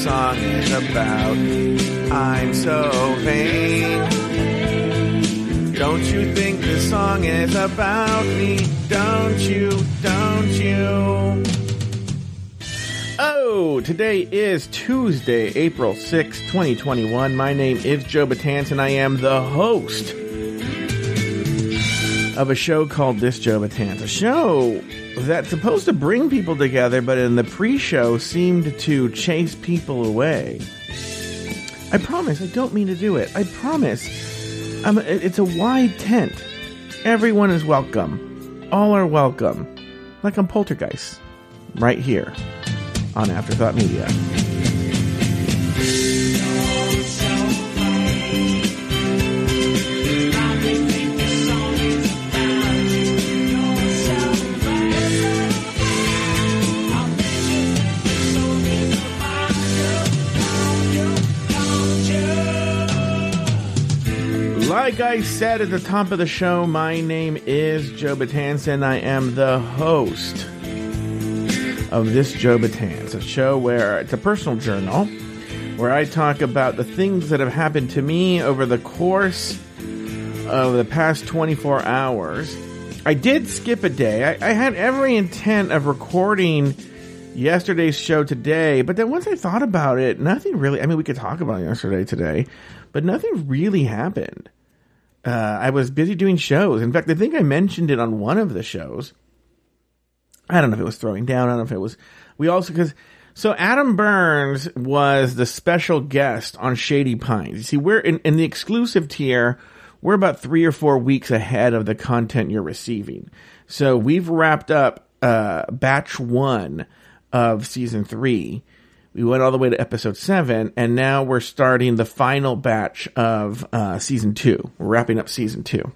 song is about. I'm so vain. Don't you think this song is about me? Don't you? Don't you? Oh, today is Tuesday, April sixth, 2021. My name is Joe Betance and I am the host of a show called This Joe Betance. A show that's supposed to bring people together, but in the pre-show seemed to chase people away. I promise, I don't mean to do it. I promise. It's a wide tent. Everyone is welcome. All are welcome. Like I'm Poltergeist. Right here on Afterthought Media. Like I said at the top of the show, my name is Joe and I am the host of this Joe Betance, a show where it's a personal journal where I talk about the things that have happened to me over the course of the past 24 hours. I did skip a day. I, I had every intent of recording yesterday's show today, but then once I thought about it, nothing really. I mean, we could talk about yesterday today, but nothing really happened. Uh, I was busy doing shows. In fact, I think I mentioned it on one of the shows. I don't know if it was throwing down. I don't know if it was. We also because so Adam Burns was the special guest on Shady Pines. You see, we're in, in the exclusive tier. We're about three or four weeks ahead of the content you're receiving. So we've wrapped up uh, batch one of season three. We went all the way to episode seven, and now we're starting the final batch of uh, season two. We're wrapping up season two.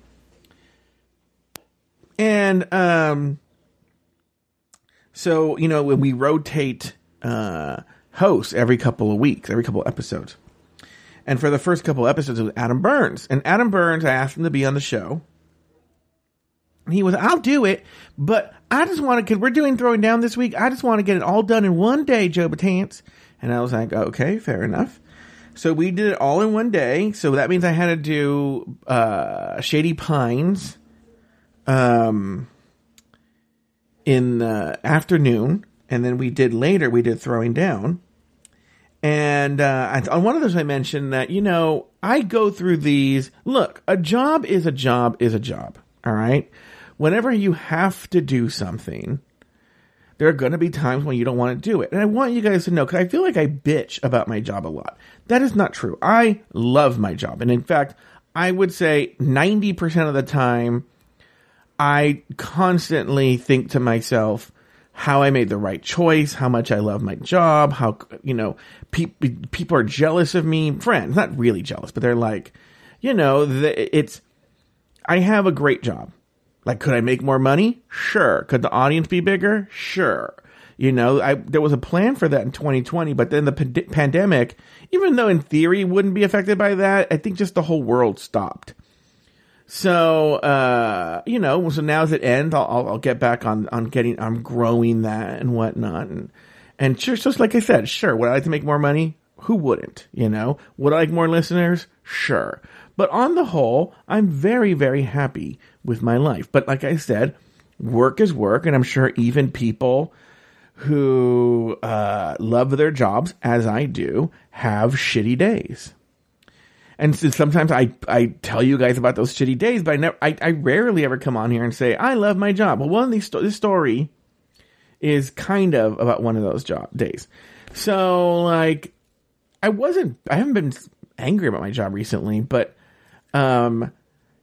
And um, so, you know, when we rotate uh, hosts every couple of weeks, every couple of episodes. And for the first couple of episodes, it was Adam Burns. And Adam Burns, I asked him to be on the show. He was, I'll do it, but I just want to, because we're doing Throwing Down this week, I just want to get it all done in one day, Joe Betance. And I was like, okay, fair enough. So we did it all in one day. So that means I had to do uh, Shady Pines um, in the afternoon. And then we did later, we did Throwing Down. And uh, on one of those, I mentioned that, you know, I go through these. Look, a job is a job is a job. All right whenever you have to do something, there are going to be times when you don't want to do it. And I want you guys to know, because I feel like I bitch about my job a lot. That is not true. I love my job. And in fact, I would say 90% of the time, I constantly think to myself, how I made the right choice, how much I love my job, how, you know, pe- people are jealous of me. Friends, not really jealous, but they're like, you know, the, it's, I have a great job. Like, could I make more money? Sure. Could the audience be bigger? Sure. You know, I, there was a plan for that in 2020, but then the pandemic, even though in theory wouldn't be affected by that, I think just the whole world stopped. So, uh, you know, so now as it ends, I'll, I'll, I'll, get back on, on getting, I'm growing that and whatnot. And, and sure, just like I said, sure, would I like to make more money? Who wouldn't? You know, would I like more listeners? Sure. But on the whole, I'm very, very happy with my life. But like I said, work is work, and I'm sure even people who uh, love their jobs, as I do, have shitty days. And so sometimes I, I tell you guys about those shitty days, but I never, I, I rarely ever come on here and say, I love my job. Well, one of these, this story is kind of about one of those job days. So like, I wasn't, I haven't been angry about my job recently, but, um,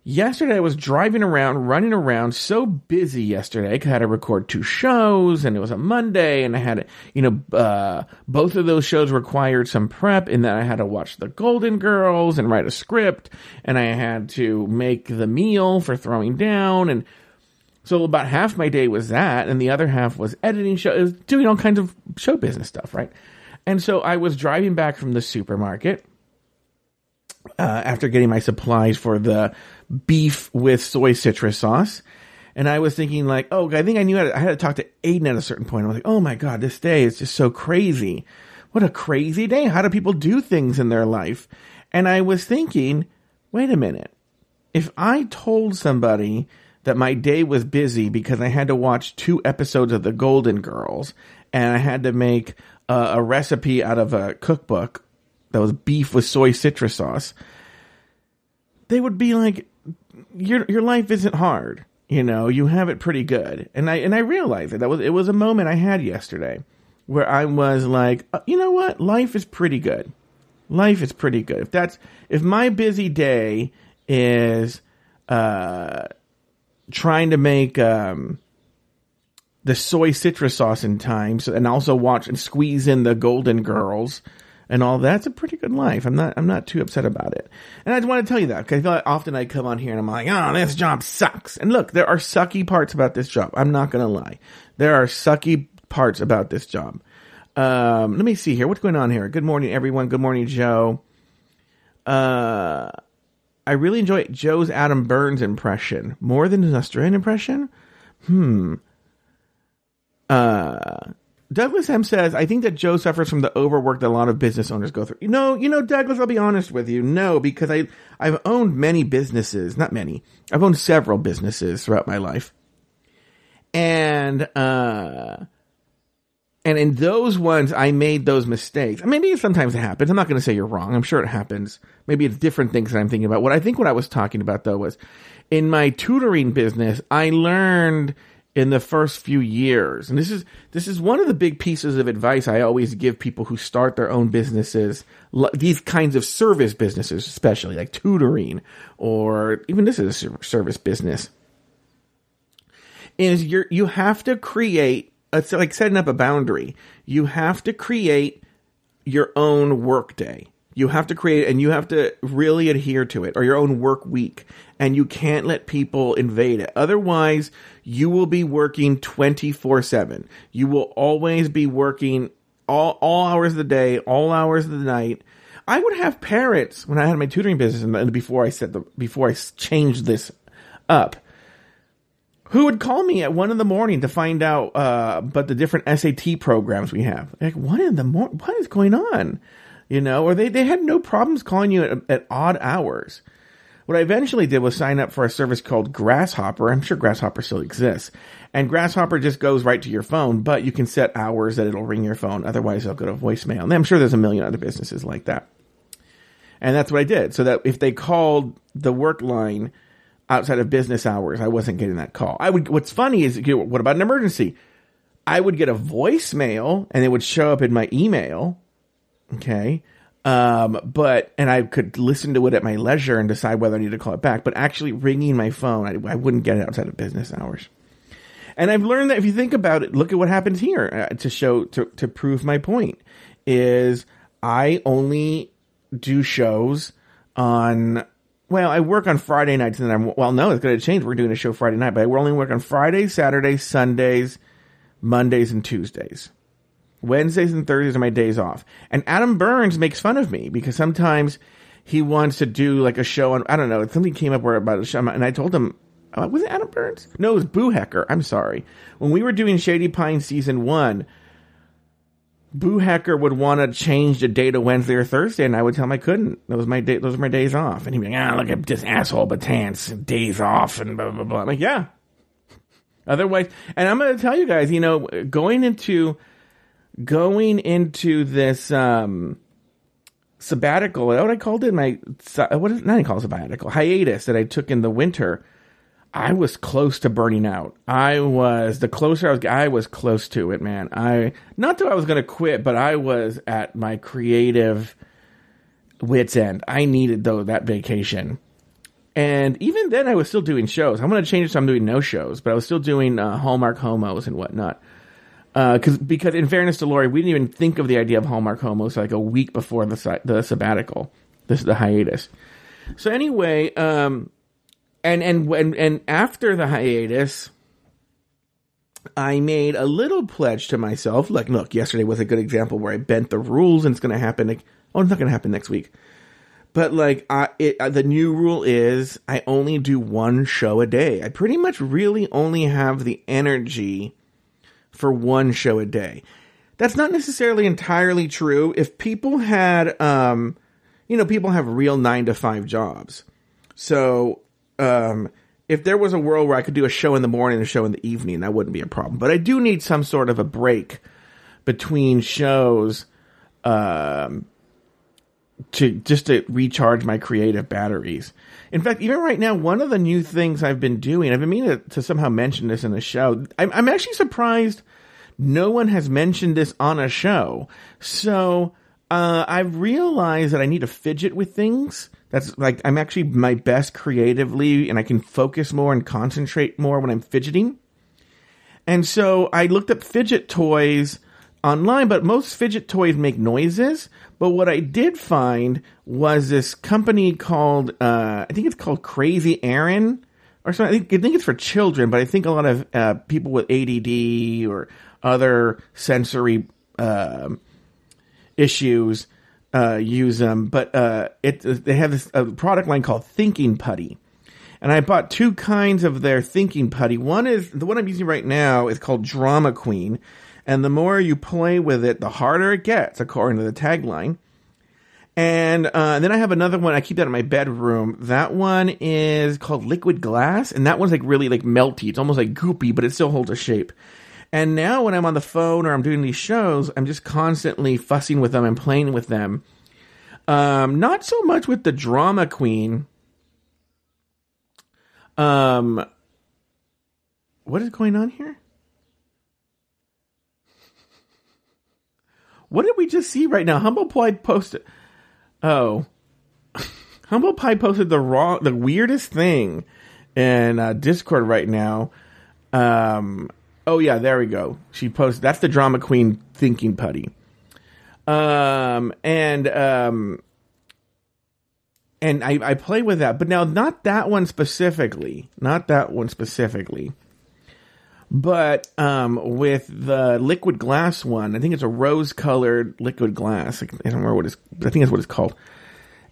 yesterday I was driving around, running around, so busy yesterday. I had to record two shows, and it was a Monday, and I had you know, uh, both of those shows required some prep, and then I had to watch the Golden Girls and write a script, and I had to make the meal for throwing down, and so about half my day was that, and the other half was editing shows, doing all kinds of show business stuff, right? And so I was driving back from the supermarket. Uh, after getting my supplies for the beef with soy citrus sauce. And I was thinking like, oh, I think I knew how to, I had to talk to Aiden at a certain point. I was like, oh my God, this day is just so crazy. what a crazy day. How do people do things in their life? And I was thinking, wait a minute. If I told somebody that my day was busy because I had to watch two episodes of The Golden Girls and I had to make a, a recipe out of a cookbook that was beef with soy citrus sauce, they would be like, your your life isn't hard. You know, you have it pretty good. And I and I realized that that was it was a moment I had yesterday where I was like, uh, you know what? Life is pretty good. Life is pretty good. If that's if my busy day is uh trying to make um the soy citrus sauce in time so, and also watch and squeeze in the golden girls and all that's a pretty good life. I'm not I'm not too upset about it. And I just want to tell you that because like often I come on here and I'm like, oh, this job sucks. And look, there are sucky parts about this job. I'm not gonna lie. There are sucky parts about this job. Um, let me see here. What's going on here? Good morning, everyone. Good morning, Joe. Uh, I really enjoy Joe's Adam Burns impression more than his Australian impression. Hmm. Uh, Douglas M says, I think that Joe suffers from the overwork that a lot of business owners go through. You know, you know, Douglas, I'll be honest with you. No, because I, I've owned many businesses, not many. I've owned several businesses throughout my life. And, uh, and in those ones, I made those mistakes. Maybe sometimes it happens. I'm not going to say you're wrong. I'm sure it happens. Maybe it's different things that I'm thinking about. What I think what I was talking about though was in my tutoring business, I learned in the first few years. And this is this is one of the big pieces of advice I always give people who start their own businesses, these kinds of service businesses, especially like tutoring or even this is a service business. Is you you have to create it's like setting up a boundary. You have to create your own workday. You have to create and you have to really adhere to it or your own work week and you can't let people invade it. Otherwise, you will be working 24 7. You will always be working all, all hours of the day, all hours of the night. I would have parents when I had my tutoring business and before I said the, before I changed this up, who would call me at one in the morning to find out, uh, but the different SAT programs we have. Like, one in the morning? What is going on? You know, or they, they had no problems calling you at, at odd hours. What I eventually did was sign up for a service called Grasshopper. I'm sure Grasshopper still exists. And Grasshopper just goes right to your phone, but you can set hours that it'll ring your phone. Otherwise, it'll go to voicemail. And I'm sure there's a million other businesses like that. And that's what I did. So that if they called the work line outside of business hours, I wasn't getting that call. I would, what's funny is, what about an emergency? I would get a voicemail and it would show up in my email. Okay. Um, but, and I could listen to it at my leisure and decide whether I need to call it back, but actually ringing my phone, I, I wouldn't get it outside of business hours. And I've learned that if you think about it, look at what happens here uh, to show, to, to prove my point is I only do shows on, well, I work on Friday nights and then I'm, well, no, it's going to change. We're doing a show Friday night, but will only work on Fridays, Saturdays, Sundays, Mondays, and Tuesdays. Wednesdays and Thursdays are my days off. And Adam Burns makes fun of me because sometimes he wants to do like a show on, I don't know, something came up where about a show, and I told him, uh, was it Adam Burns? No, it was Boo Hecker. I'm sorry. When we were doing Shady Pine season one, Boo Hecker would want to change the day to Wednesday or Thursday, and I would tell him I couldn't. Those my day, those are my days off. And he'd be like, ah, look at this asshole Betance, days off, and blah, blah, blah. I'm like, yeah. Otherwise, and I'm going to tell you guys, you know, going into going into this um, sabbatical, what I called it, my what is not I call it sabbatical hiatus that I took in the winter. I was close to burning out. I was the closer I was. I was close to it, man. I not that I was going to quit, but I was at my creative wits end. I needed though that vacation, and even then, I was still doing shows. I'm going to change it so I'm doing no shows, but I was still doing uh, Hallmark homos and whatnot because uh, because in fairness to Lori, we didn't even think of the idea of Hallmark Homos like a week before the the sabbatical, this is the hiatus. So anyway, um, and and when and after the hiatus, I made a little pledge to myself. Like, look, yesterday was a good example where I bent the rules, and it's going to happen. Like, oh, it's not going to happen next week. But like, I, it, uh, the new rule is I only do one show a day. I pretty much really only have the energy for one show a day. that's not necessarily entirely true. If people had, um, you know, people have real nine to five jobs. So, um, if there was a world where I could do a show in the morning and a show in the evening, that wouldn't be a problem. But I do need some sort of a break between shows, um, to just to recharge my creative batteries. In fact, even right now, one of the new things I've been doing, I've been meaning to, to somehow mention this in the show. I'm, I'm actually surprised no one has mentioned this on a show. So uh, I've realized that I need to fidget with things. That's like I'm actually my best creatively, and I can focus more and concentrate more when I'm fidgeting. And so I looked up fidget toys online, but most fidget toys make noises. But what I did find was this company called, uh, I think it's called Crazy Aaron or something. I think, I think it's for children, but I think a lot of uh, people with ADD or other sensory uh, issues use them. But uh, it they have this a product line called Thinking Putty. And I bought two kinds of their thinking putty. One is the one I'm using right now is called Drama Queen, and the more you play with it, the harder it gets, according to the tagline. And uh, then I have another one. I keep that in my bedroom. That one is called Liquid Glass, and that one's like really like melty. It's almost like goopy, but it still holds a shape. And now when I'm on the phone or I'm doing these shows, I'm just constantly fussing with them and playing with them. Um, not so much with the drama queen. Um, what is going on here? What did we just see right now? Humble Pie posted. Oh, Humble Pie posted the wrong, the weirdest thing in uh, Discord right now. Um, oh yeah, there we go. She posted. That's the drama queen thinking putty. Um, and um, and I, I play with that, but now not that one specifically, not that one specifically. But um, with the liquid glass one, I think it's a rose colored liquid glass. I don't remember what it's. I think that's what it's called.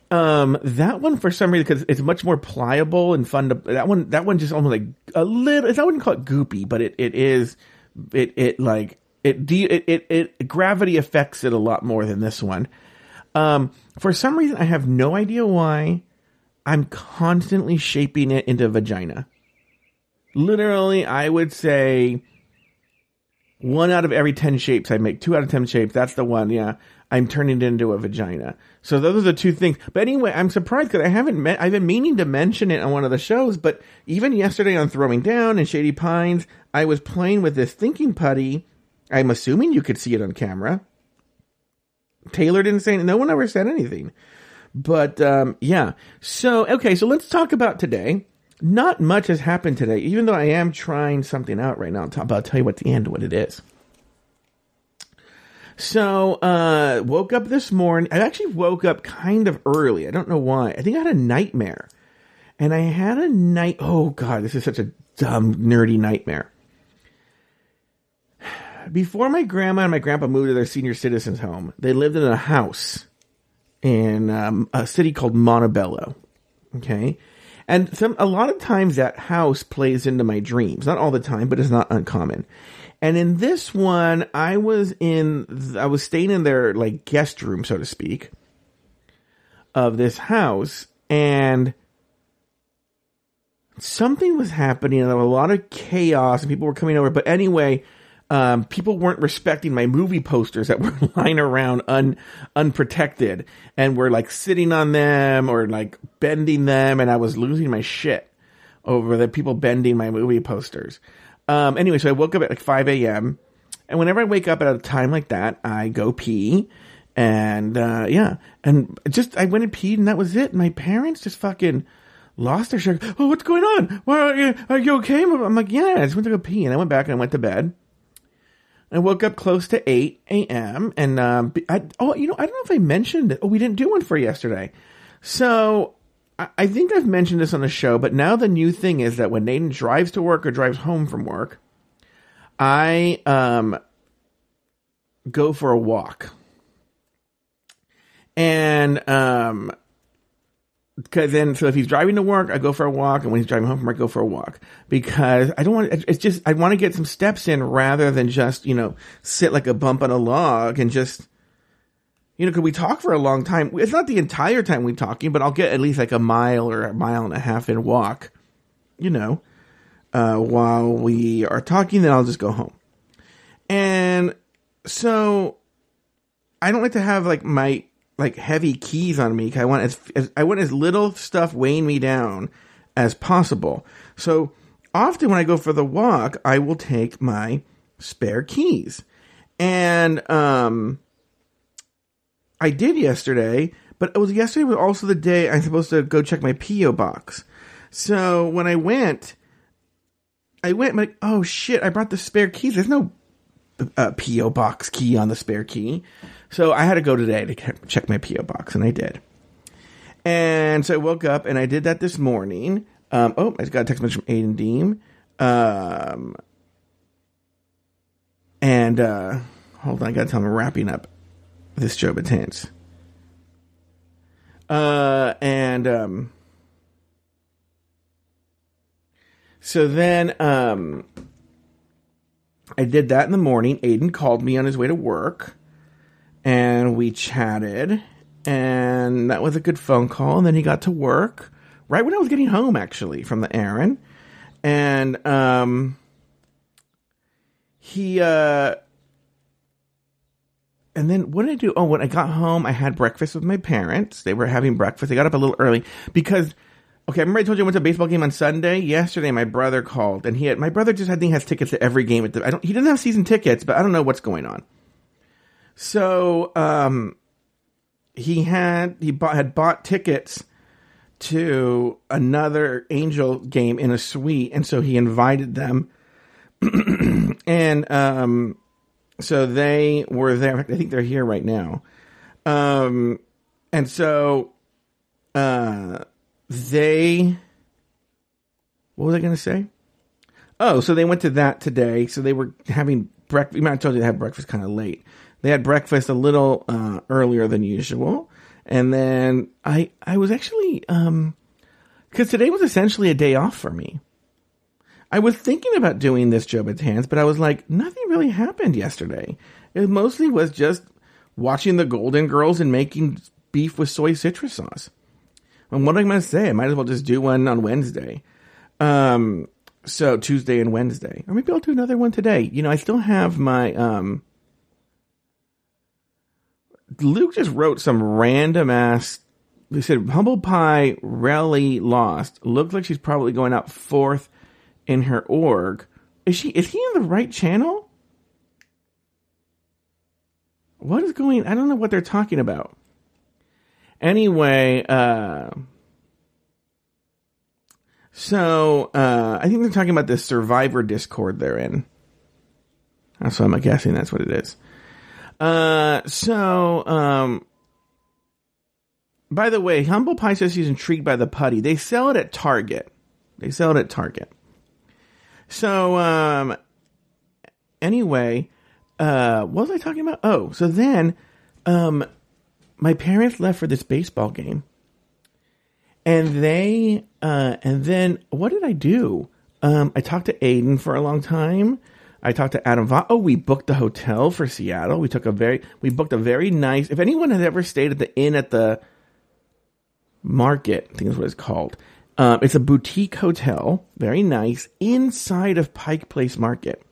Um, that one for some reason because it's much more pliable and fun to. That one, that one just almost like a little. I wouldn't call it goopy, but it, it is. It it like it, it it it gravity affects it a lot more than this one. Um, for some reason, I have no idea why. I'm constantly shaping it into vagina literally, I would say one out of every 10 shapes I make, two out of 10 shapes, that's the one, yeah, I'm turning it into a vagina. So those are the two things. But anyway, I'm surprised because I haven't met, I've been meaning to mention it on one of the shows, but even yesterday on Throwing Down and Shady Pines, I was playing with this thinking putty. I'm assuming you could see it on camera. Taylor didn't say, no one ever said anything. But, um, yeah. So, okay, so let's talk about today not much has happened today, even though I am trying something out right now. But I'll tell you what the end what it is. So, uh, woke up this morning. I actually woke up kind of early. I don't know why. I think I had a nightmare. And I had a night. Oh, God, this is such a dumb, nerdy nightmare. Before my grandma and my grandpa moved to their senior citizens home, they lived in a house in um, a city called Montebello. Okay. And some, a lot of times that house plays into my dreams. Not all the time, but it's not uncommon. And in this one, I was in, I was staying in their like guest room, so to speak, of this house and something was happening and there was a lot of chaos and people were coming over. But anyway, um, people weren't respecting my movie posters that were lying around un, unprotected and were like sitting on them or like bending them. And I was losing my shit over the people bending my movie posters. Um, anyway, so I woke up at like 5 a.m. And whenever I wake up at a time like that, I go pee. And, uh, yeah. And just, I went and peed and that was it. My parents just fucking, lost their shit. Oh, what's going on? Why are you, are you okay? I'm like, yeah, I just went to go pee. And I went back and I went to bed. I woke up close to 8 a.m. and, um, I, oh, you know, I don't know if I mentioned it. Oh, we didn't do one for yesterday. So I, I think I've mentioned this on the show, but now the new thing is that when Nathan drives to work or drives home from work, I, um, go for a walk. And, um, because then so if he's driving to work, I go for a walk, and when he's driving home from work, I go for a walk because I don't want. It's just I want to get some steps in rather than just you know sit like a bump on a log and just you know, could we talk for a long time? It's not the entire time we're talking, but I'll get at least like a mile or a mile and a half in walk, you know, uh, while we are talking. Then I'll just go home, and so I don't like to have like my like heavy keys on me. I want as, as I want as little stuff weighing me down as possible. So often when I go for the walk, I will take my spare keys. And um I did yesterday, but it was yesterday was also the day I'm supposed to go check my PO box. So when I went, I went I'm like, oh shit, I brought the spare keys. There's no uh, PO box key on the spare key. So I had to go today to check my PO box, and I did. And so I woke up and I did that this morning. Um, oh, I got a text message from Aiden Deem. Um, and uh, hold on, I got to tell him I'm wrapping up this Joe Betance. Uh, and um, so then um, I did that in the morning. Aiden called me on his way to work and we chatted and that was a good phone call and then he got to work right when I was getting home actually from the errand and um he uh and then what did I do? Oh, when I got home, I had breakfast with my parents. They were having breakfast. They got up a little early because Okay, I remember I told you I went to a baseball game on Sunday. Yesterday, my brother called, and he had my brother just I think has tickets to every game. At the, I don't. He doesn't have season tickets, but I don't know what's going on. So, um, he had he bought had bought tickets to another Angel game in a suite, and so he invited them, and um, so they were there. I think they're here right now, um, and so uh they what was I going to say? Oh, so they went to that today. So they were having breakfast. You might have told you they had breakfast kind of late. They had breakfast a little uh, earlier than usual, and then I I was actually um because today was essentially a day off for me. I was thinking about doing this Joe hands, but I was like, nothing really happened yesterday. It mostly was just watching the Golden Girls and making beef with soy citrus sauce. And what am I going to say? I might as well just do one on Wednesday. Um, so Tuesday and Wednesday, or maybe I'll do another one today. You know, I still have my, um, Luke just wrote some random ass. He said humble pie rarely lost. Looks like she's probably going up fourth in her org. Is she? Is he in the right channel? What is going? I don't know what they're talking about. Anyway, uh, so uh, I think they're talking about the Survivor Discord they're in. That's So I'm guessing that's what it is. Uh, so um, by the way, Humble Pie says he's intrigued by the putty. They sell it at Target. They sell it at Target. So um, anyway, uh, what was I talking about? Oh, so then um, my parents left for this baseball game, and they uh, and then what did I do? Um, I talked to Aiden for a long time. I talked to Adam. Oh, we booked the hotel for Seattle. We took a very we booked a very nice. If anyone has ever stayed at the inn at the market, I think is what it's called. Um, it's a boutique hotel, very nice, inside of Pike Place Market.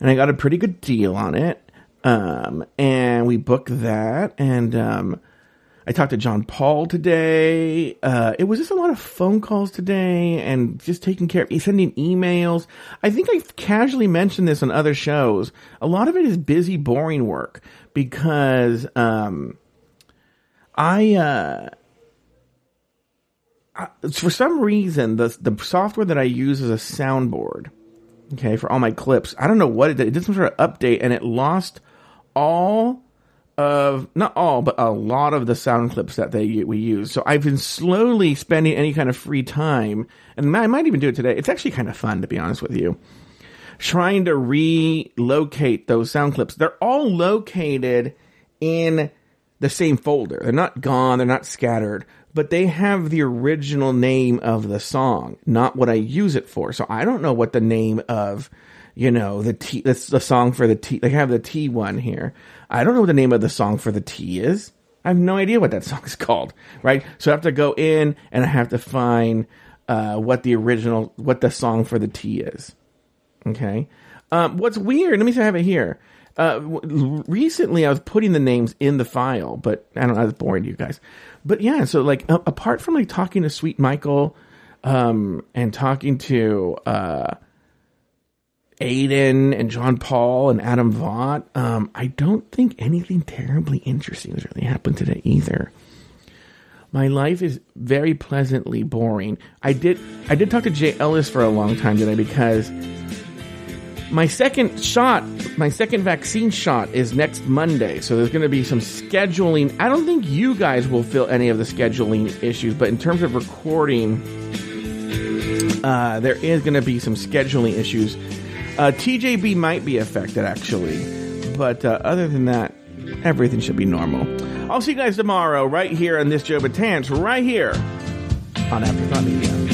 And I got a pretty good deal on it. Um, and we booked that. And um, I talked to John Paul today. Uh, it was just a lot of phone calls today and just taking care of sending emails. I think I've casually mentioned this on other shows. A lot of it is busy, boring work because um, I. Uh, for some reason, the the software that I use is a soundboard. Okay, for all my clips. I don't know what it did. It did some sort of update, and it lost all of not all, but a lot of the sound clips that they we use. So I've been slowly spending any kind of free time, and I might even do it today. It's actually kind of fun, to be honest with you. Trying to relocate those sound clips. They're all located in the same folder. They're not gone. They're not scattered, but they have the original name of the song, not what I use it for. So I don't know what the name of, you know, the T, that's the song for the T. They have the T one here. I don't know what the name of the song for the T is. I have no idea what that song is called, right? So I have to go in and I have to find uh, what the original, what the song for the T is. Okay. Um, what's weird? Let me see. I have it here. Uh, w- recently, I was putting the names in the file, but I don't know. I was boring to you guys. But yeah, so like apart from like talking to Sweet Michael, um, and talking to uh, Aiden and John Paul and Adam Vaught, um, I don't think anything terribly interesting has really happened today either. My life is very pleasantly boring. I did I did talk to Jay Ellis for a long time today because my second shot, my second vaccine shot is next Monday. So there's going to be some scheduling. I don't think you guys will feel any of the scheduling issues, but in terms of recording, uh, there is going to be some scheduling issues. Uh, TJB might be affected actually, but uh, other than that, everything should be normal. I'll see you guys tomorrow right here on this Joe Betance, right here on Afterthought Media.